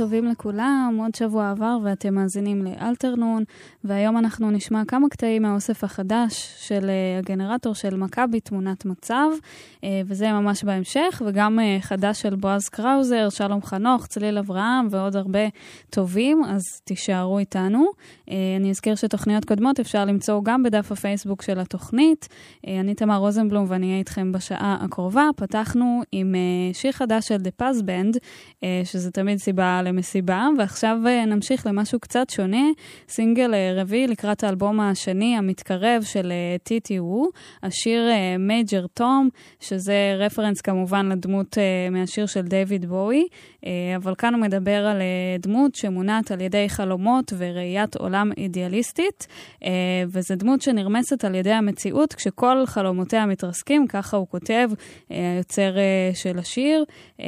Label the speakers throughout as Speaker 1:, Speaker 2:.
Speaker 1: טובים לכולם, עוד שבוע עבר ואתם מאזינים לאלתרנון, והיום אנחנו נשמע כמה קטעים מהאוסף החדש של אה, הגנרטור של מכבי, תמונת מצב, אה, וזה ממש בהמשך, וגם אה, חדש של בועז קראוזר, שלום חנוך, צליל אברהם ועוד הרבה טובים, אז תישארו איתנו. אני אזכיר שתוכניות קודמות אפשר למצוא גם בדף הפייסבוק של התוכנית. אני תמר רוזנבלום ואני אהיה איתכם בשעה הקרובה. פתחנו עם שיר חדש של The Paz Band, שזה תמיד סיבה למסיבה, ועכשיו אה, נמשיך למשהו קצת שונה, סינגל אה, רביעי לקראת האלבום השני המתקרב של טיטי וו, השיר Major Tom, שזה רפרנס כמובן לדמות אה, מהשיר של דיוויד בואי, אה, אבל כאן הוא מדבר על אה, דמות שמונעת על ידי חלומות וראיית עולם אידיאליסטית, אה, וזו דמות שנרמסת על ידי המציאות כשכל חלומותיה מתרסקים, ככה הוא כותב, אה, היוצר אה, של השיר, אה,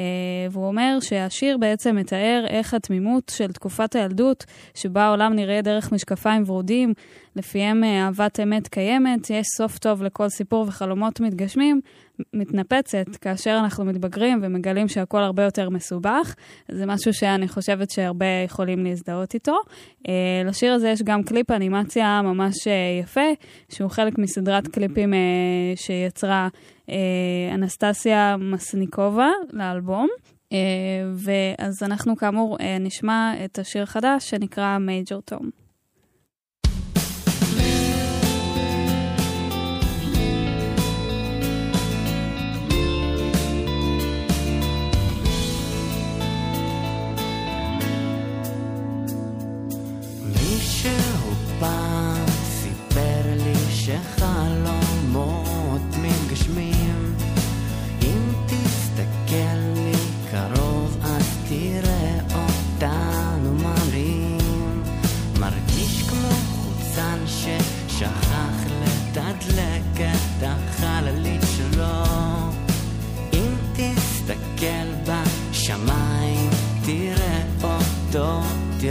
Speaker 1: והוא אומר שהשיר בעצם מתאר איך התמימות של תקופת הילדות, שבה העולם נראה דרך משקפיים ורודים, לפיהם אה, אהבת אמת קיימת, יש סוף טוב לכל סיפור וחלומות מתגשמים, מתנפצת כאשר אנחנו מתבגרים ומגלים שהכל הרבה יותר מסובך. זה משהו שאני חושבת שהרבה יכולים להזדהות איתו. אה, לשיר הזה יש גם קליפ אנימציה ממש אה, יפה, שהוא חלק מסדרת קליפים שיצרה אנסטסיה מסניקובה לאלבום. אה, ואז אנחנו כאמור אה, נשמע את השיר החדש שנקרא מייג'ור תום.
Speaker 2: dans tes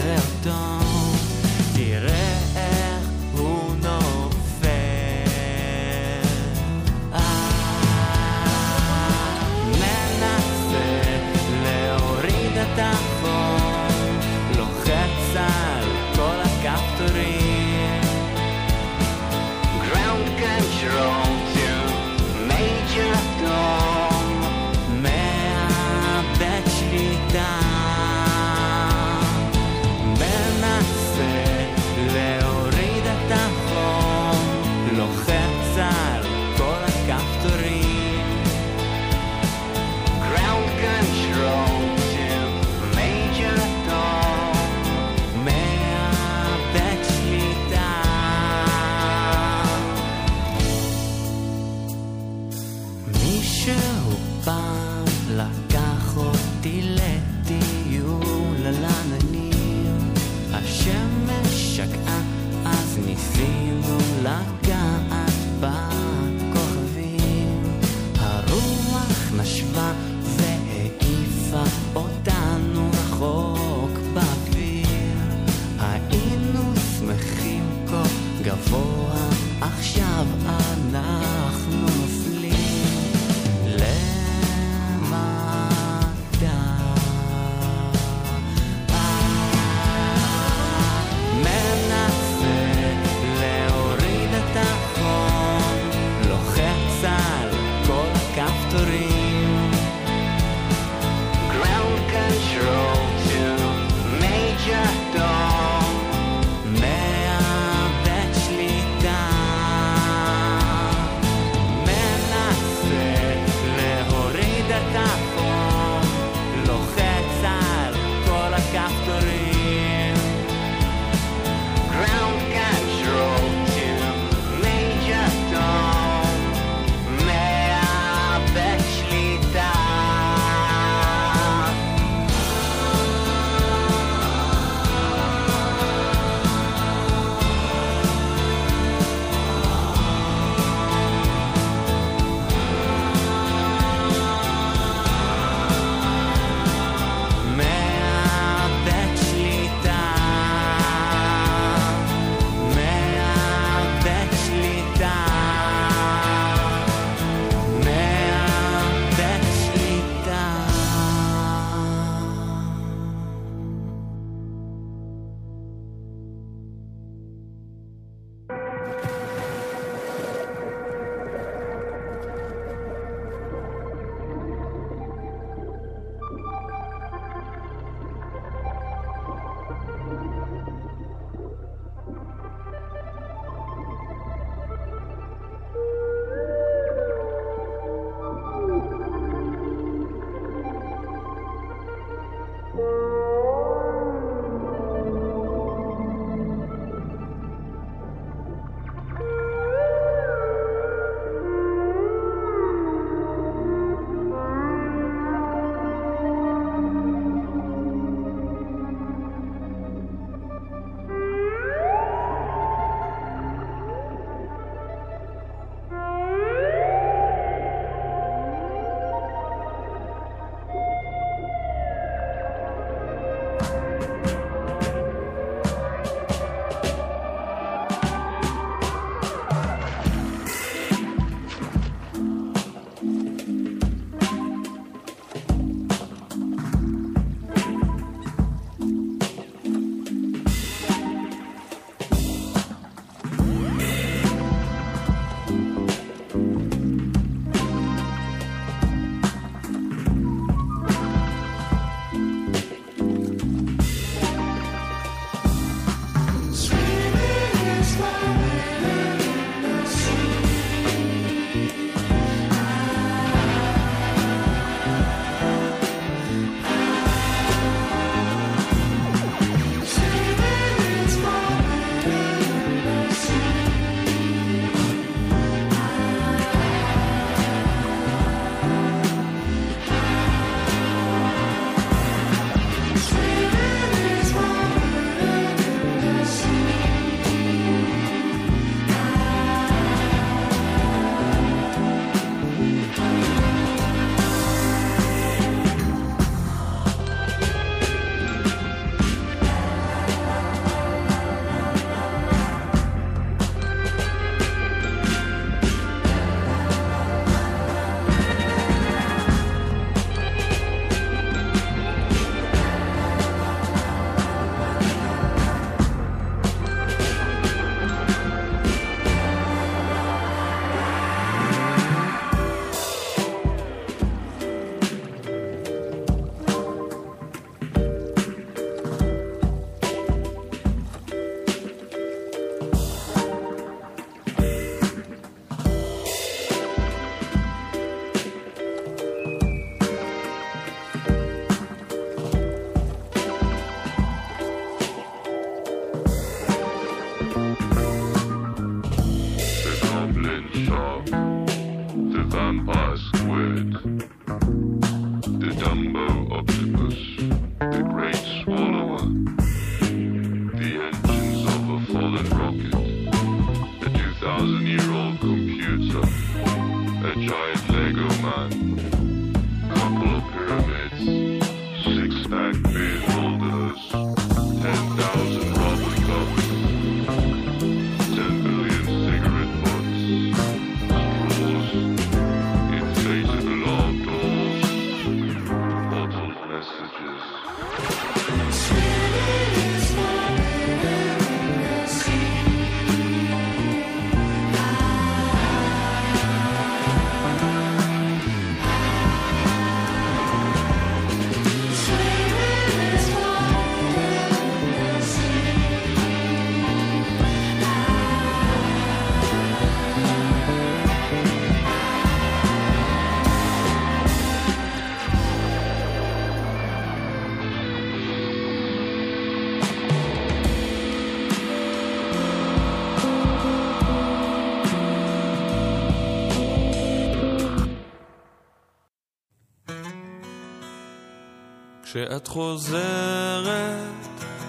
Speaker 3: כשאת חוזרת,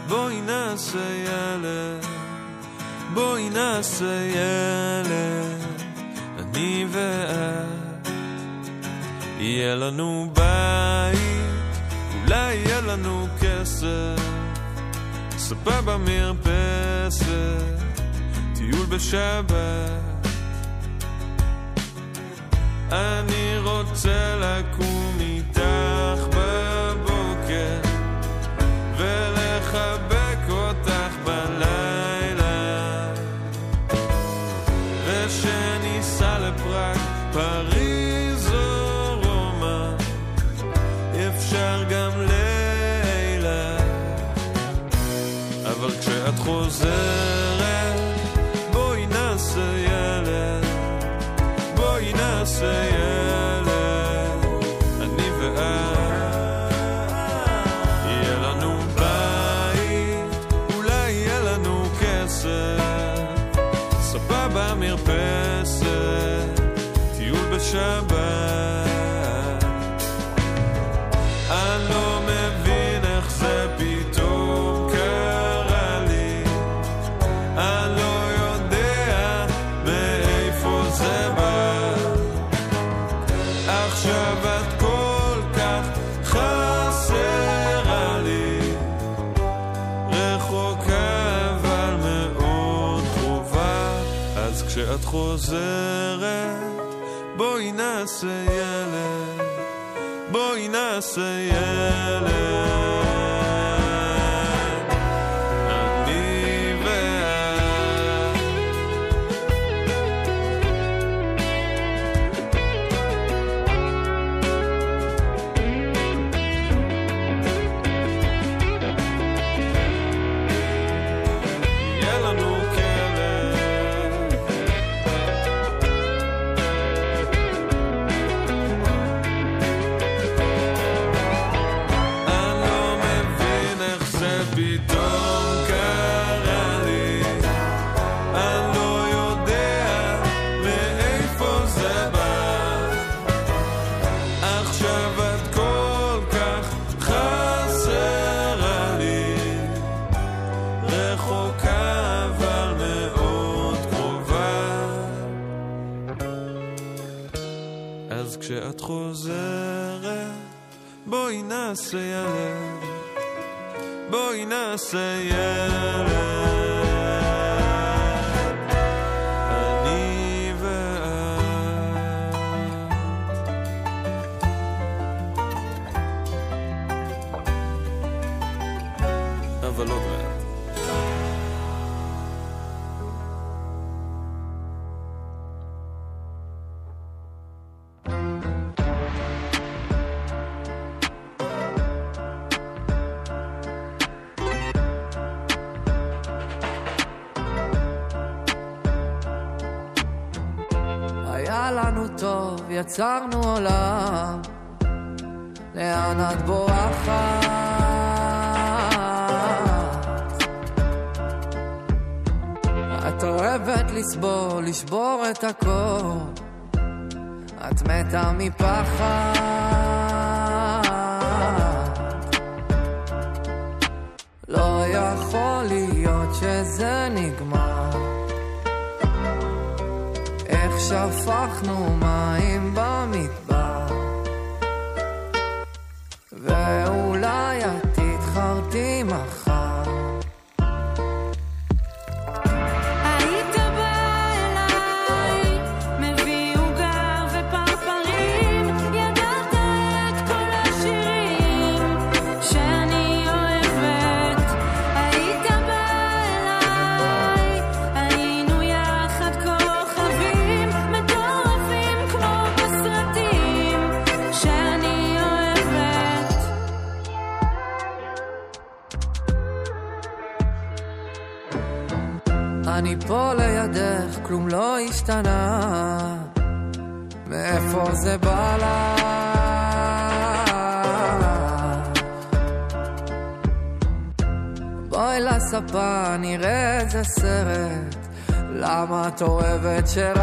Speaker 3: בואי נעשה ילד, בואי נעשה ילד, אני ואת. יהיה לנו בית, אולי יהיה לנו כסף, ספה במרפסת, טיול בשבת. אני רוצה לקום איתך.
Speaker 4: say יצרנו עולם, לאן את בורחת? את אוהבת לסבול, לשבור את הכל, את מתה מפעם. c'era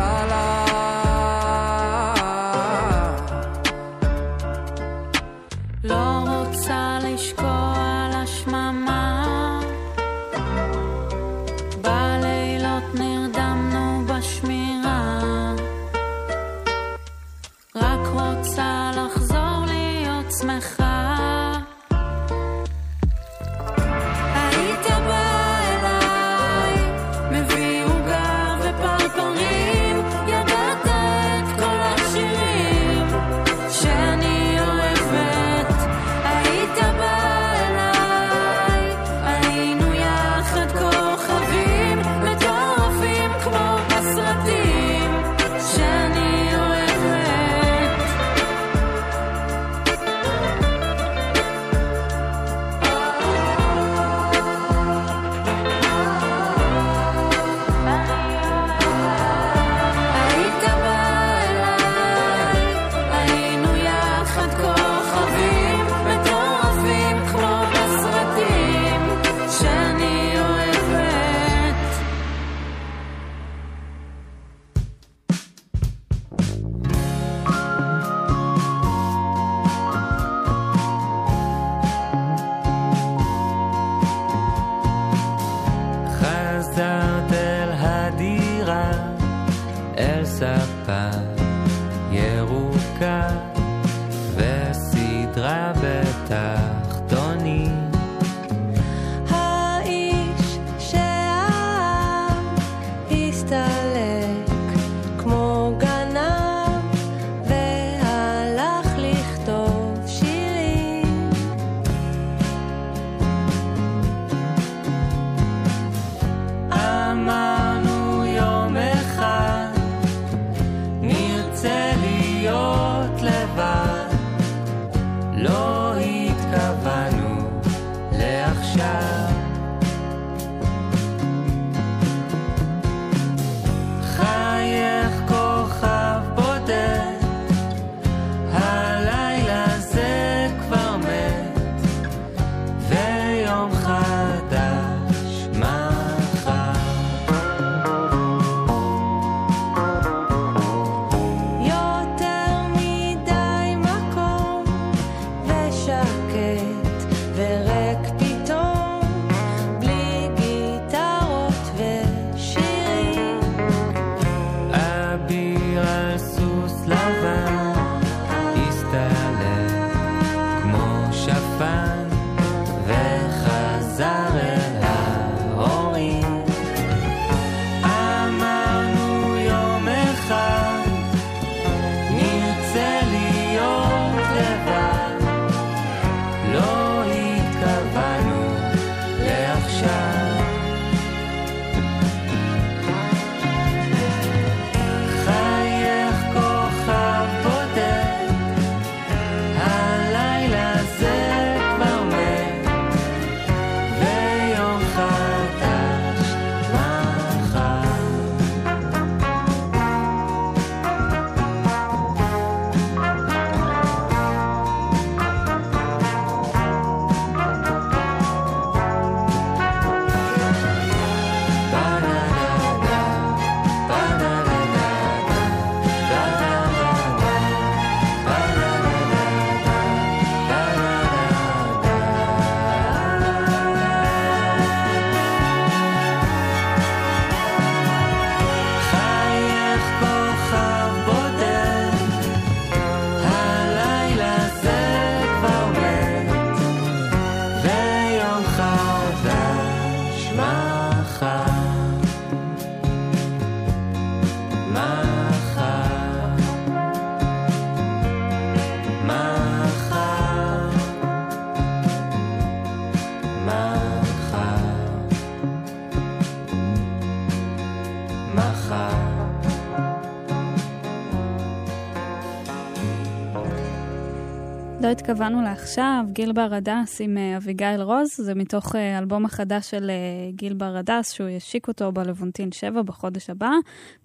Speaker 4: לא
Speaker 2: התכוונו לעכשיו,
Speaker 1: גיל בר הדס עם אה, אביגיל רוז, זה מתוך אה, אלבום החדש של אה, גיל בר הדס, שהוא ישיק אותו בלבונטין 7 בחודש הבא,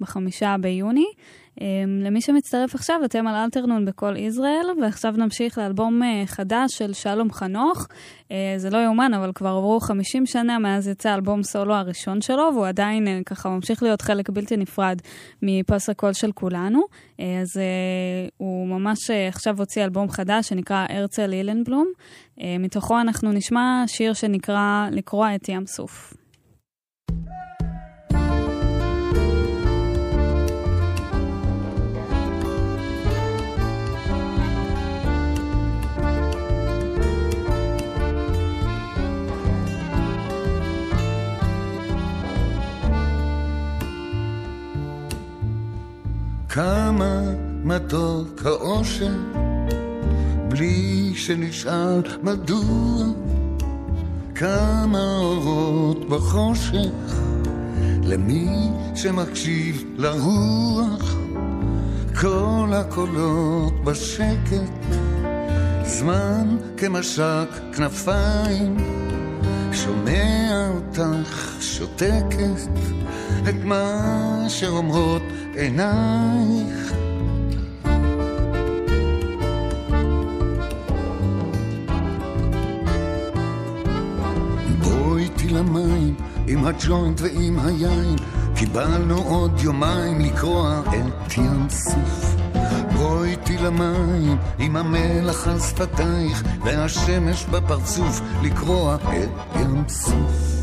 Speaker 1: בחמישה ביוני. אה, למי שמצטרף עכשיו, אתם על אלטרנון בכל ישראל, ועכשיו נמשיך לאלבום אה, חדש של שלום חנוך. אה, זה לא יאומן, אבל כבר עברו 50 שנה מאז יצא האלבום סולו הראשון שלו, והוא עדיין אה, ככה ממשיך להיות חלק בלתי נפרד מפס הקול של כולנו. אז הוא ממש עכשיו הוציא אלבום חדש שנקרא הרצל אילנבלום. מתוכו אנחנו נשמע שיר שנקרא לקרוע את ים סוף.
Speaker 5: כמה מתוק האושר, בלי שנשאל מדוע, כמה אורות בחושך, למי שמקשיב לרוח, כל הקולות בשקט, זמן כמשק כנפיים, שומע אותך שותקת את מה שאומרות עינייך. בואי איתי למים עם הג'וינט ועם היין, קיבלנו עוד יומיים לקרוע את ים סוף. בואי איתי למים עם המלח על שפתייך והשמש בפרצוף לקרוע את ים סוף.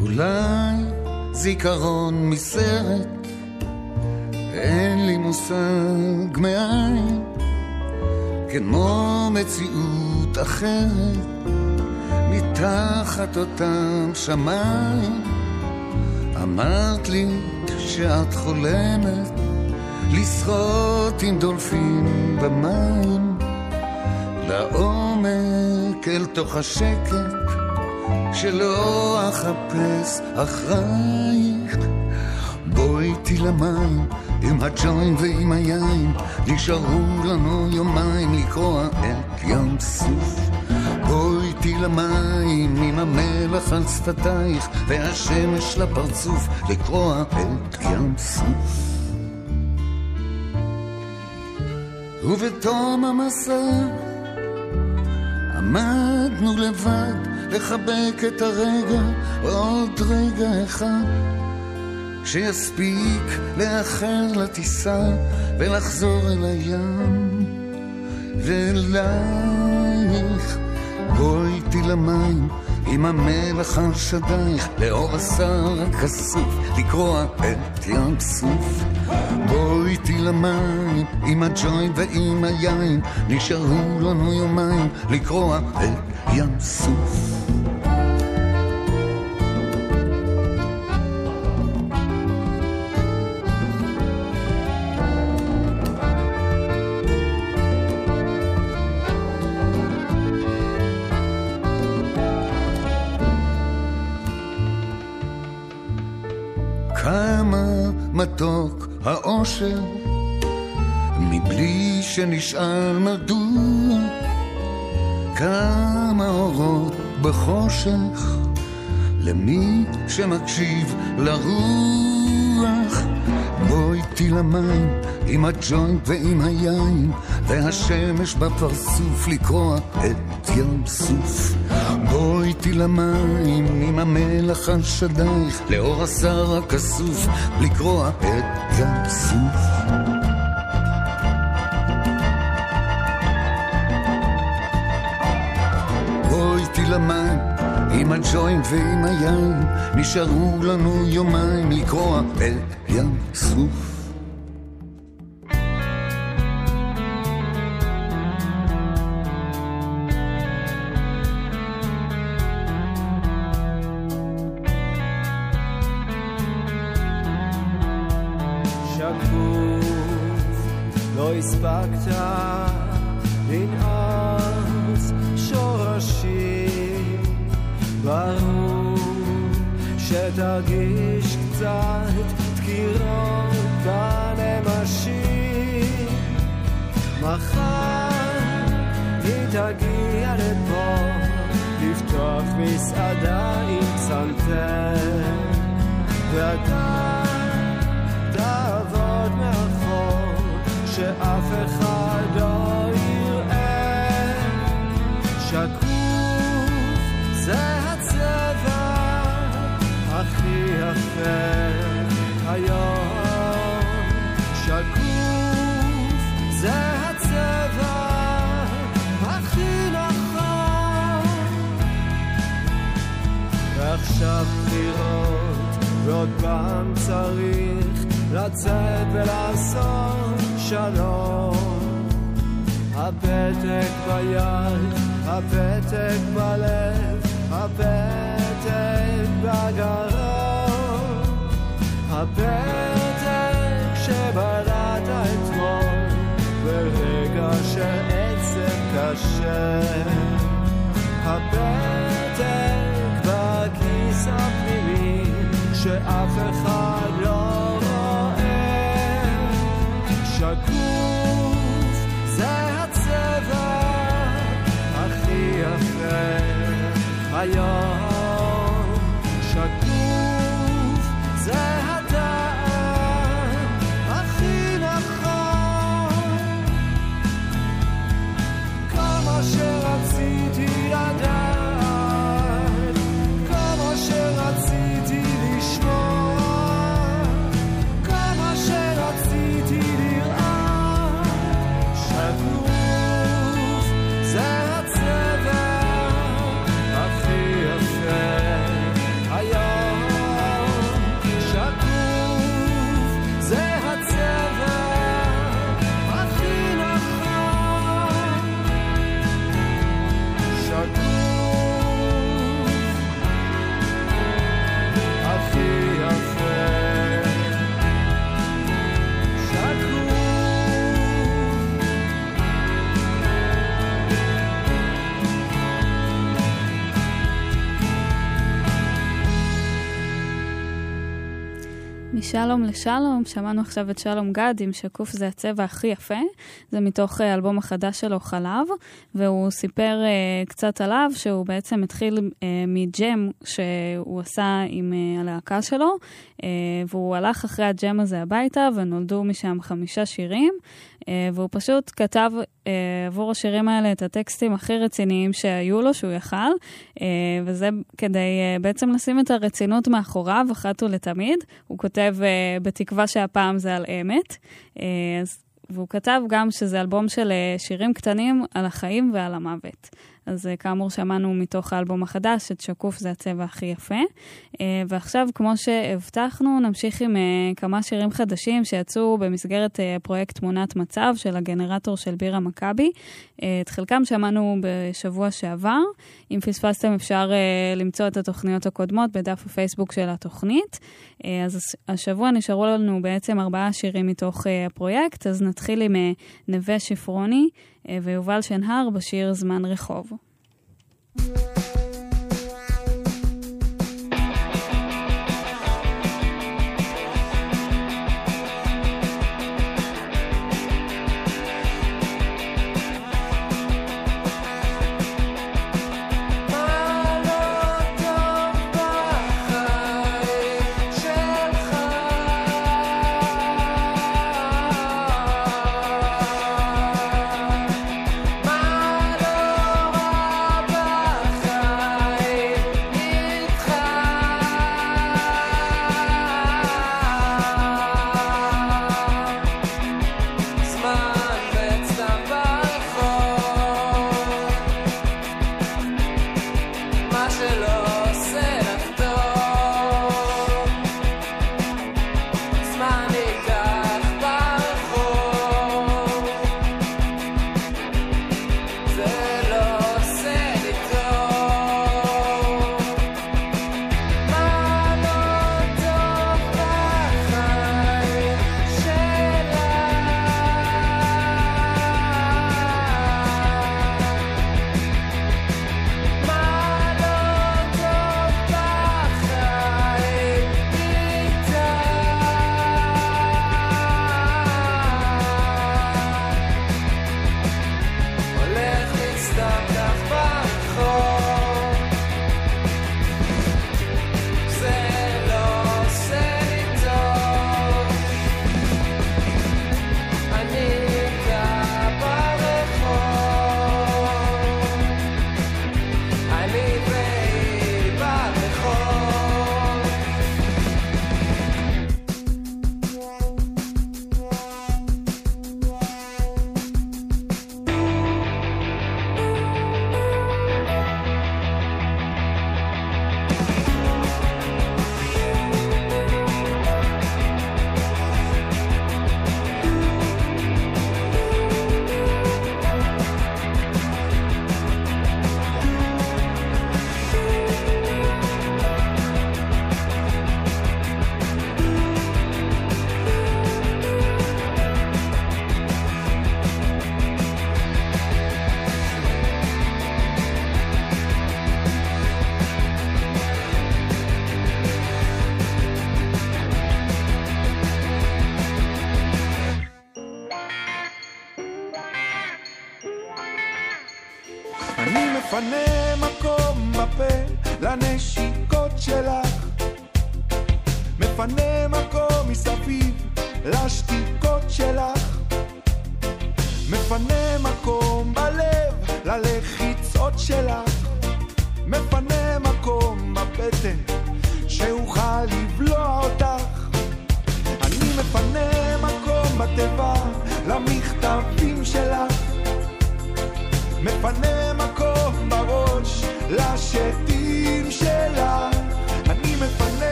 Speaker 5: אולי זיכרון מסרט, אין לי מושג מאין, כמו מציאות אחרת, מתחת אותם שמיים. אמרת לי שאת חולמת לשחות עם דולפין במים, לעומק אל תוך השקט. שלא אחפש אחרייך. בואי איתי למים עם הג'וין ועם היין, נשארו לנו יומיים לקרוע את ים סוף. איתי למים עם המלח על שפתייך והשמש לפרצוף לקרוע את ים סוף. ובתום המסע עמדנו לבד לחבק את הרגע עוד רגע אחד שיספיק לאחר לטיסה ולחזור אל הים ואלייך בואי איתי למים עם המלח על שדייך לאור השר הכסוף לקרוע את ים סוף. בואי איתי למים עם הג'וינט ועם היין נשארו לנו יומיים לקרוע את ים סוף כמה מתוק האושר, מבלי שנשאל מדוע, כמה אורות בחושך, למי שמקשיב לרוח. בואי איתי למים עם הג'וינט ועם היין, והשמש בפרצוף לקרוע את ים סוף. בואי איתי למים עם המלח על שדייך, לאור השר הכסוף, לקרוע את ים סוף. בואי איתי למים עם הג'וינט ועם היין, נשארו לנו יומיים לקרוע את ים סוף.
Speaker 6: ועוד פעם צריך לצאת ולעשות שלום. הפתק ביד, הפתק בלב, הפתק בגרון. הפתק שבלעת אתמול ברגע של עצם קשה הפתק שאף אחד לא רואה. שקוף זה הצבע הכי יפה היום
Speaker 1: משלום לשלום, שמענו עכשיו את שלום גד עם שקוף זה הצבע הכי יפה. זה מתוך אה, האלבום החדש שלו, חלב, והוא סיפר uh, קצת עליו, שהוא בעצם התחיל uh, מג'ם שהוא עשה עם uh, הלהקה שלו, uh, והוא הלך אחרי הג'ם הזה הביתה, ונולדו משם חמישה שירים, והוא פשוט כתב uh, עבור השירים האלה את הטקסטים הכי רציניים שהיו לו, שהוא יכל, uh, וזה כדי בעצם לשים את הרצינות מאחוריו אחת ולתמיד. הוא כותב בתקווה שהפעם זה על אמת. אז, והוא כתב גם שזה אלבום של שירים קטנים על החיים ועל המוות. אז uh, כאמור שמענו מתוך האלבום החדש את שקוף זה הצבע הכי יפה. Uh, ועכשיו, כמו שהבטחנו, נמשיך עם uh, כמה שירים חדשים שיצאו במסגרת פרויקט תמונת מצב של הגנרטור של בירה מכבי. את חלקם שמענו בשבוע שעבר. אם פספסתם אפשר למצוא את התוכניות הקודמות בדף הפייסבוק של התוכנית. אז הש- השבוע נשארו לנו בעצם ארבעה שירים מתוך הפרויקט, אז נתחיל עם נווה שפרוני ויובל שנהר בשיר זמן רחוב.
Speaker 4: מה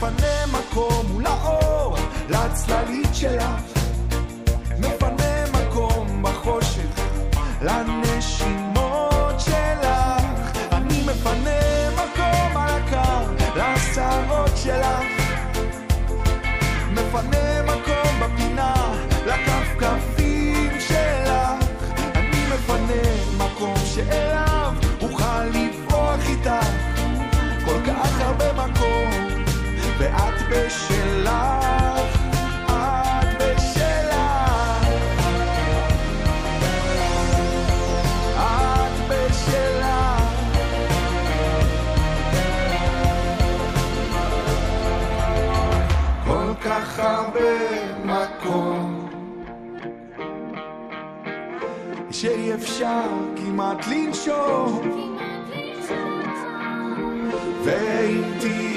Speaker 7: מפנה מקום מול האור לצללית שלך שאי אפשר כמעט לנשום. ואיתי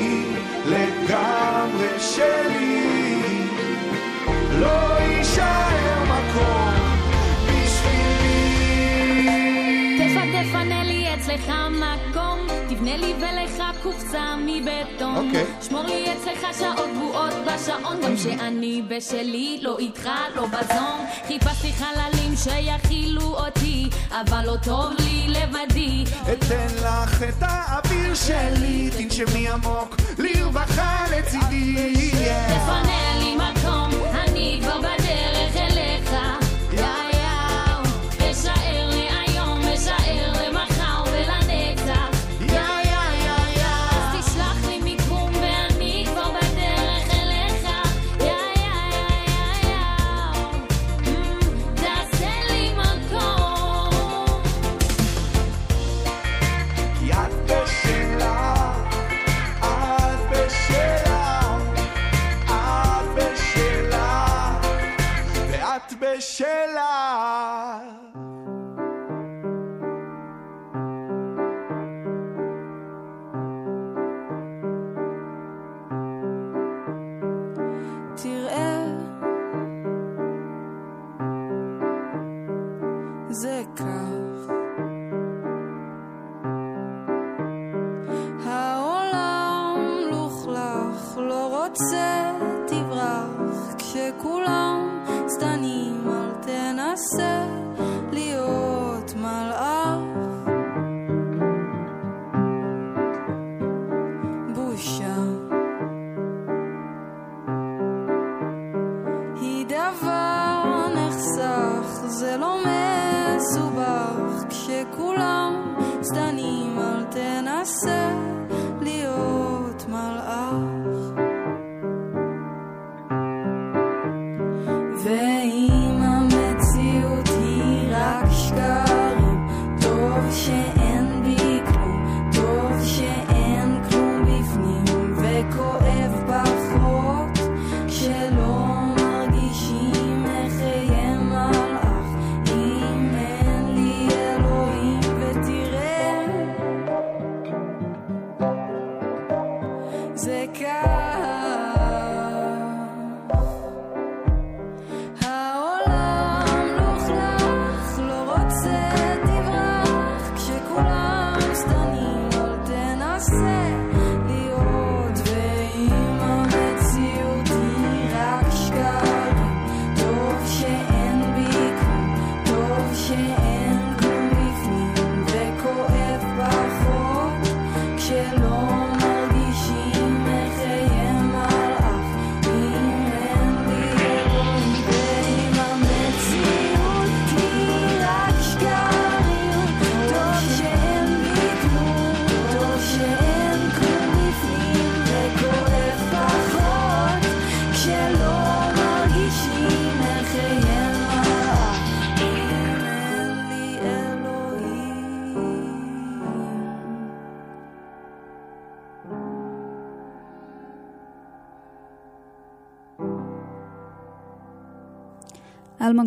Speaker 7: לגמרי שלי. לא יישאר מקום בשבילי.
Speaker 8: תפנה לי אצלך מקום. תבנה לי ולך קופסה מבטון.
Speaker 7: אוקיי. Okay.
Speaker 8: שמור לי אצלך שעות טבועות בשעון, גם שאני בשלי, לא איתך, לא בזום. חיפשתי חללים שיכילו אותי, אבל לא טוב לי לבדי.
Speaker 7: אתן לך את האוויר שלי, תנשמי עמוק, לרווחה לצידי.
Speaker 8: תפנה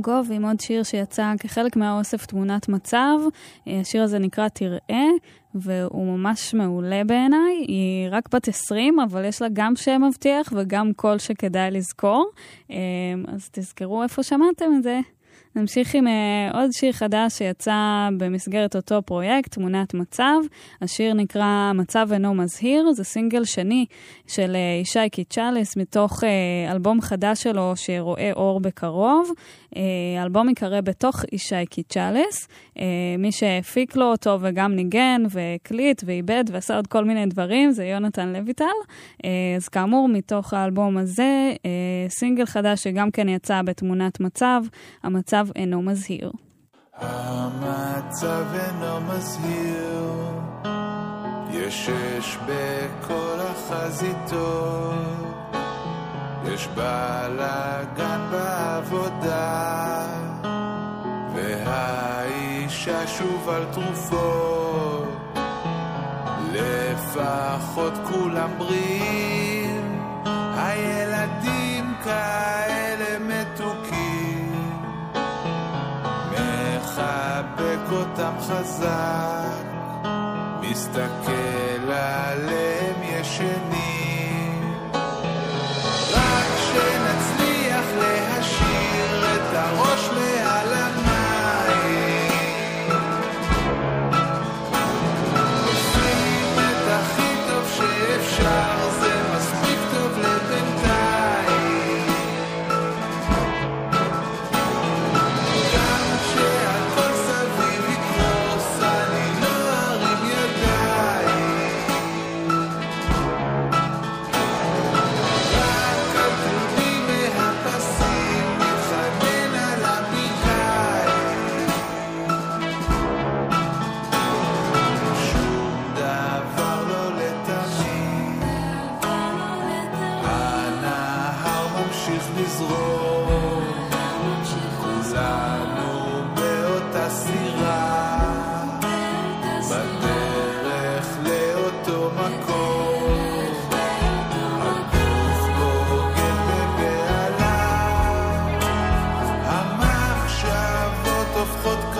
Speaker 1: גוב עם עוד שיר שיצא כחלק מהאוסף תמונת מצב. אה, השיר הזה נקרא תראה, והוא ממש מעולה בעיניי. היא רק בת 20, אבל יש לה גם שם מבטיח וגם קול שכדאי לזכור. אה, אז תזכרו איפה שמעתם את זה. נמשיך עם uh, עוד שיר חדש שיצא במסגרת אותו פרויקט, תמונת מצב. השיר נקרא מצב אינו מזהיר, זה סינגל שני של uh, ישי קיצ'לס מתוך uh, אלבום חדש שלו שרואה אור בקרוב. האלבום ייקרא בתוך ישי קיצ'אלס. מי שהפיק לו אותו וגם ניגן והקליט ועיבד ועשה עוד כל מיני דברים זה יונתן לויטל. Uh, אז כאמור, מתוך האלבום הזה, uh, סינגל חדש שגם כן יצא בתמונת מצב, המצב אינו מזהיר.
Speaker 9: המצב אינו מזהיר, יש אש בכל החזיתות, יש בלאגן בעבודה, והאישה שוב על תרופות, לפחות כולם בריאים, הילדים כאלה אותם חזק, מסתכל עליהם
Speaker 6: под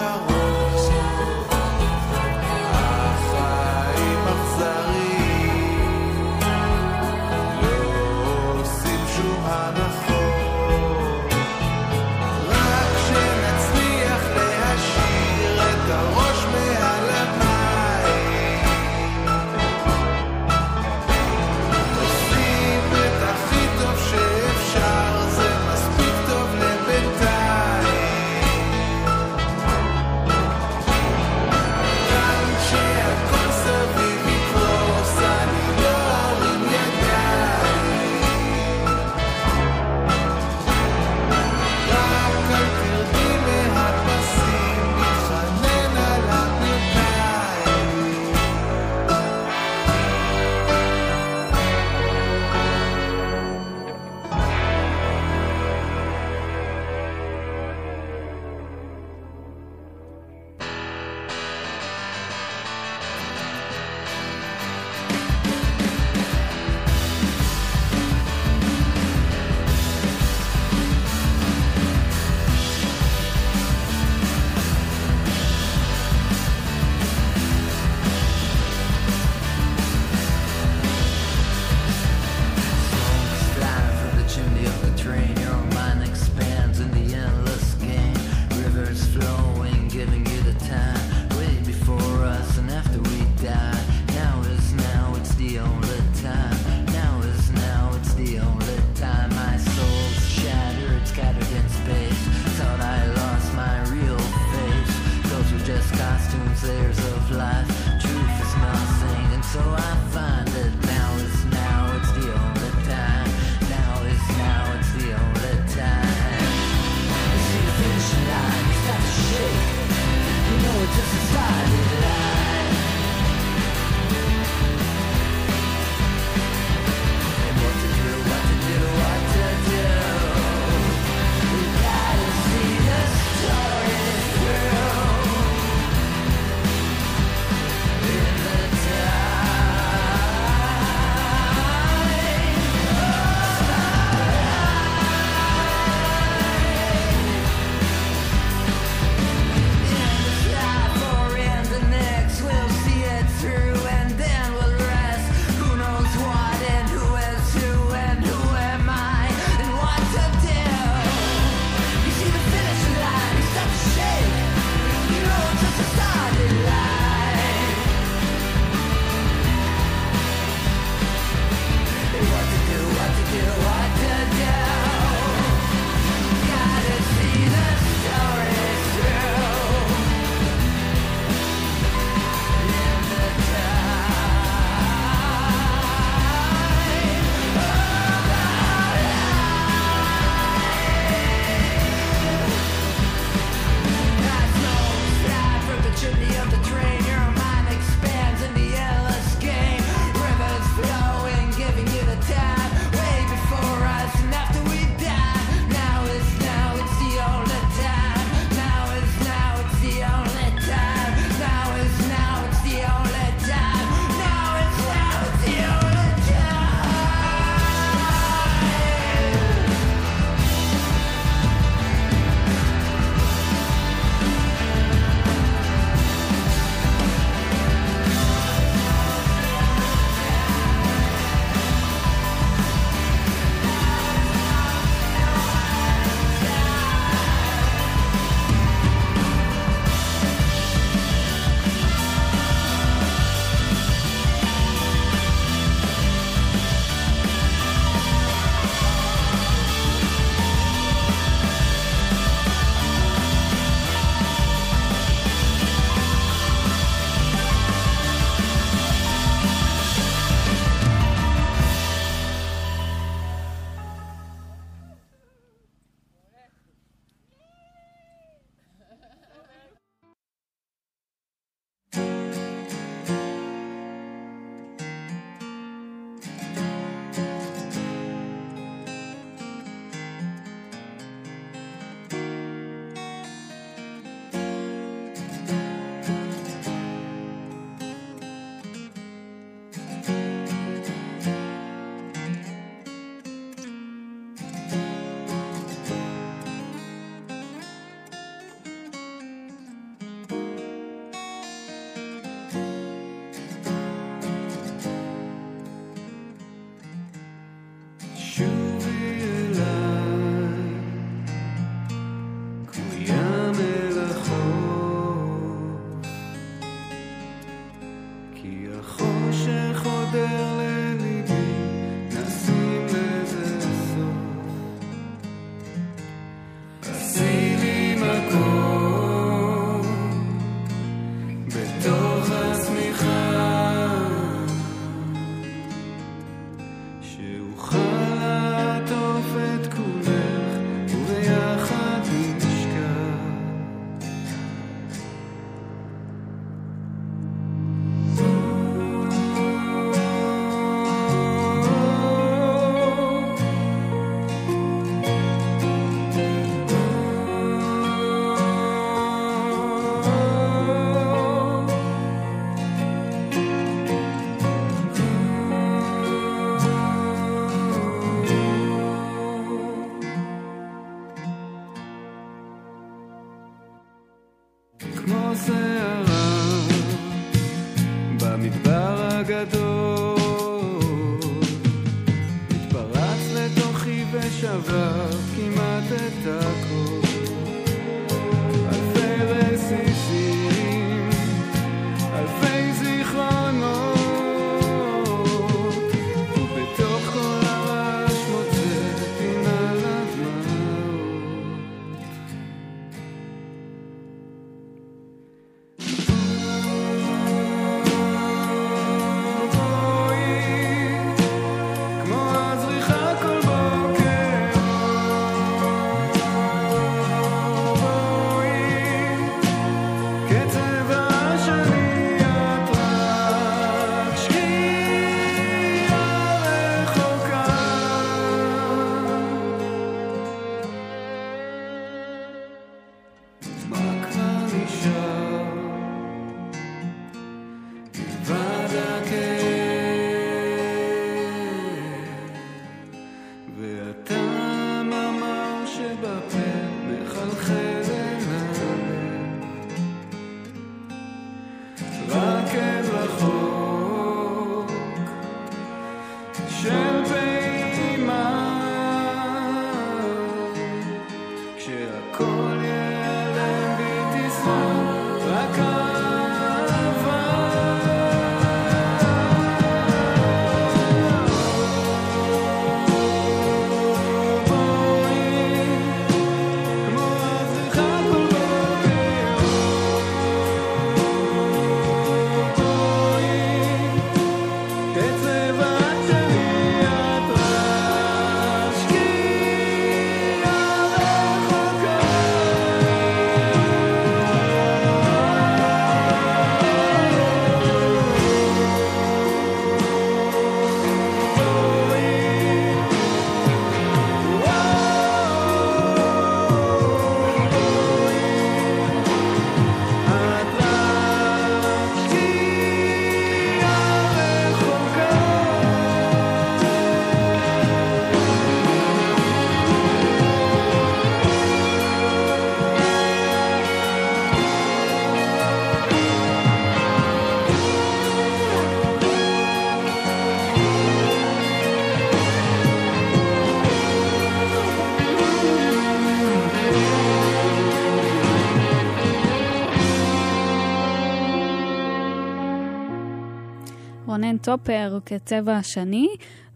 Speaker 6: טופר כצבע השני,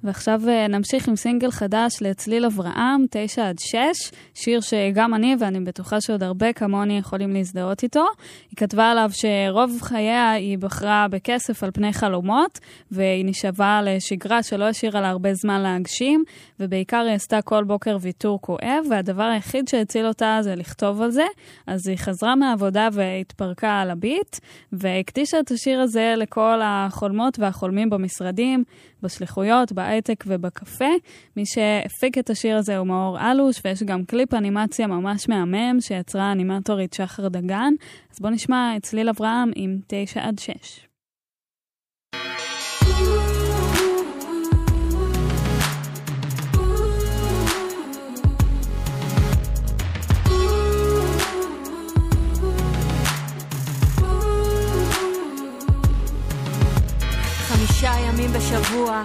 Speaker 6: ועכשיו אה, נמשיך עם סינגל חדש לצליל אברהם, 9 עד 6, שיר שגם אני ואני בטוחה שעוד הרבה כמוני יכולים להזדהות איתו. היא כתבה עליו שרוב חייה היא בחרה בכסף על פני חלומות, והיא נשאבה לשגרה שלא השאירה לה הרבה זמן להגשים, ובעיקר היא עשתה כל בוקר ויתור כואב, והדבר היחיד שהציל אותה זה לכתוב על זה. אז היא חזרה מהעבודה והתפרקה על הביט, והקדישה את השיר הזה לכל החולמות והחולמים במשרדים, בשליחויות, בהייטק ובקפה. מי שהפיק את השיר הזה הוא מאור אלוש, ויש גם קליפ אנימציה ממש מהמם שיצרה האנימטורית שחר דגן. אז בואו נשמע את צליל אברהם עם 9 עד 6.
Speaker 10: ימים בשבוע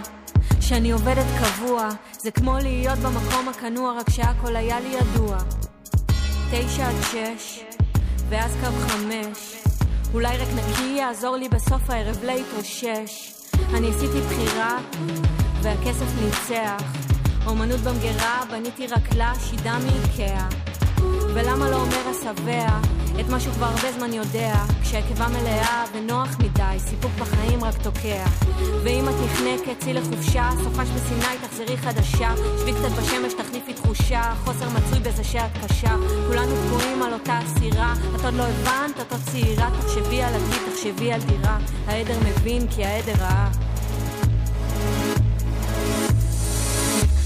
Speaker 10: שאני עובדת קבוע. זה כמו להיות במקום הכנוע רק שהכל היה לי ידוע. תשע עד שש ואז קו חמש. אולי רק נקי יעזור לי בסוף הערב להתאושש אני עשיתי בחירה והכסף ניצח. אומנות במגירה בניתי רק לה שידה מאיקאה ולמה לא אומר השבע את מה שהוא כבר הרבה זמן יודע? כשהקיבה מלאה ונוח מדי, סיפוק בחיים רק תוקע. ואם את נחנקת, צאי לחופשה, סופש בסיני תחזרי חדשה. שבי קצת בשמש, תחליפי תחושה, חוסר מצוי בזה שאת קשה. כולנו תקועים על אותה אסירה את עוד לא הבנת, את עוד צעירה תחשבי על עתיד, תחשבי על דירה. העדר מבין כי העדר רעה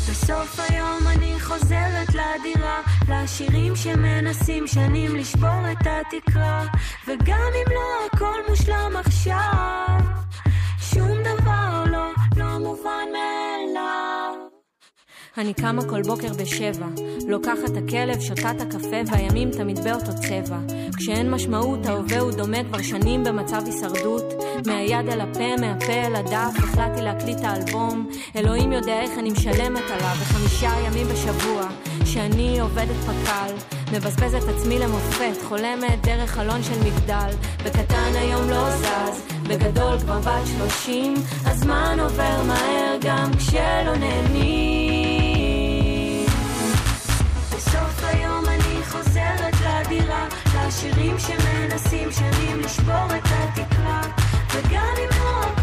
Speaker 11: בסוף היום אני חוזרת לדירה, לשירים שמנסים שנים לשבור את התקרה, וגם אם לא הכל מושלם עכשיו, שום דבר לא, לא מובן מאליו.
Speaker 10: אני קמה כל בוקר בשבע, לוקחת הכלב, שותה את הקפה, והימים תמיד באותו צבע. כשאין משמעות, ההווה הוא דומה כבר שנים במצב הישרדות. מהיד אל הפה, מהפה אל הדף, החלטתי להקליט את האלבום. אלוהים יודע איך אני משלמת עליו, וחמישה ימים בשבוע, שאני עובדת פק"ל. מבזבזת עצמי למופת, חולמת דרך חלון של מגדל. בקטן היום לא זז, בגדול כבר בת שלושים, הזמן עובר מהר גם כשלא נהנים.
Speaker 11: לדירה, לשירים שמנסים שנים לשבור את התקרה, וגם אם לא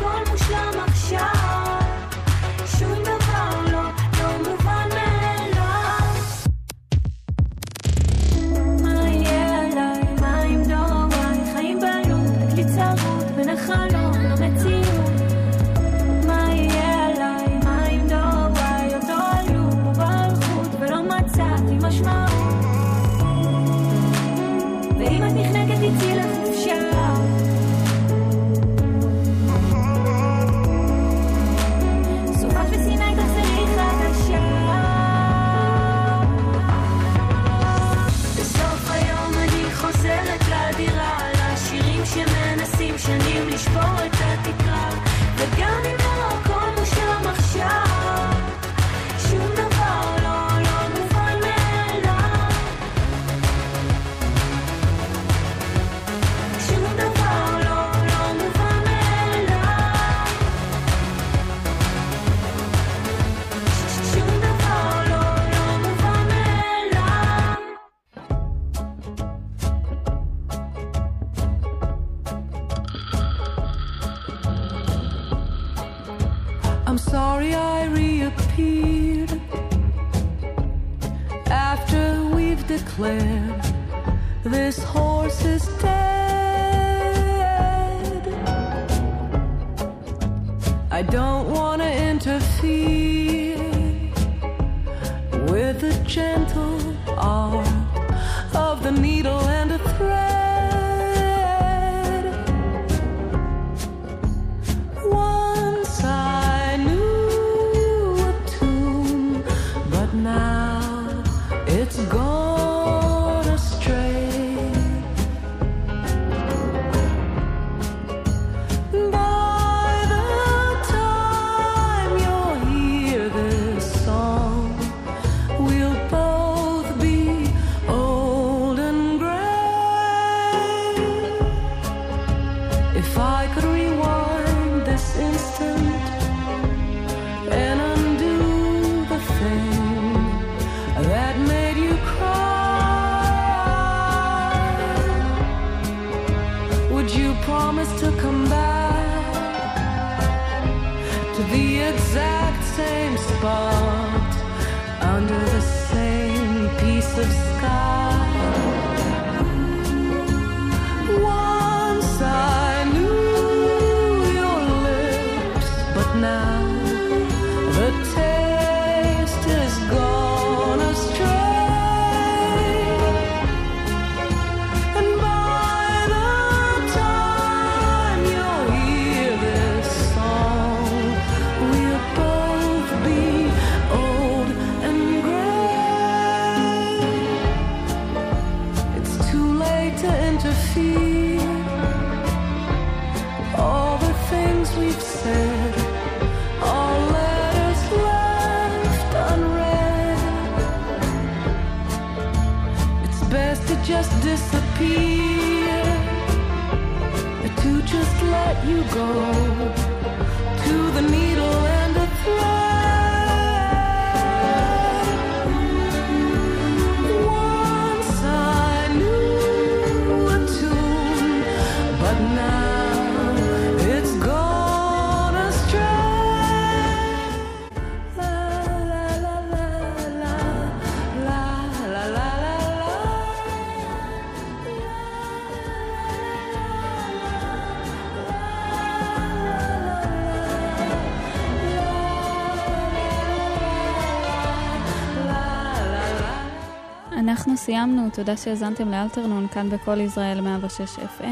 Speaker 1: תודה שהאזנתם לאלתרנון כאן בכל ישראל 106 FM.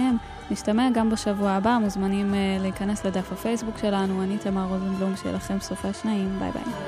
Speaker 1: נשתמע גם בשבוע הבא, מוזמנים uh, להיכנס לדף הפייסבוק שלנו, אני תמר רוזנבלום, שיהיה לכם סופש נעים, ביי ביי.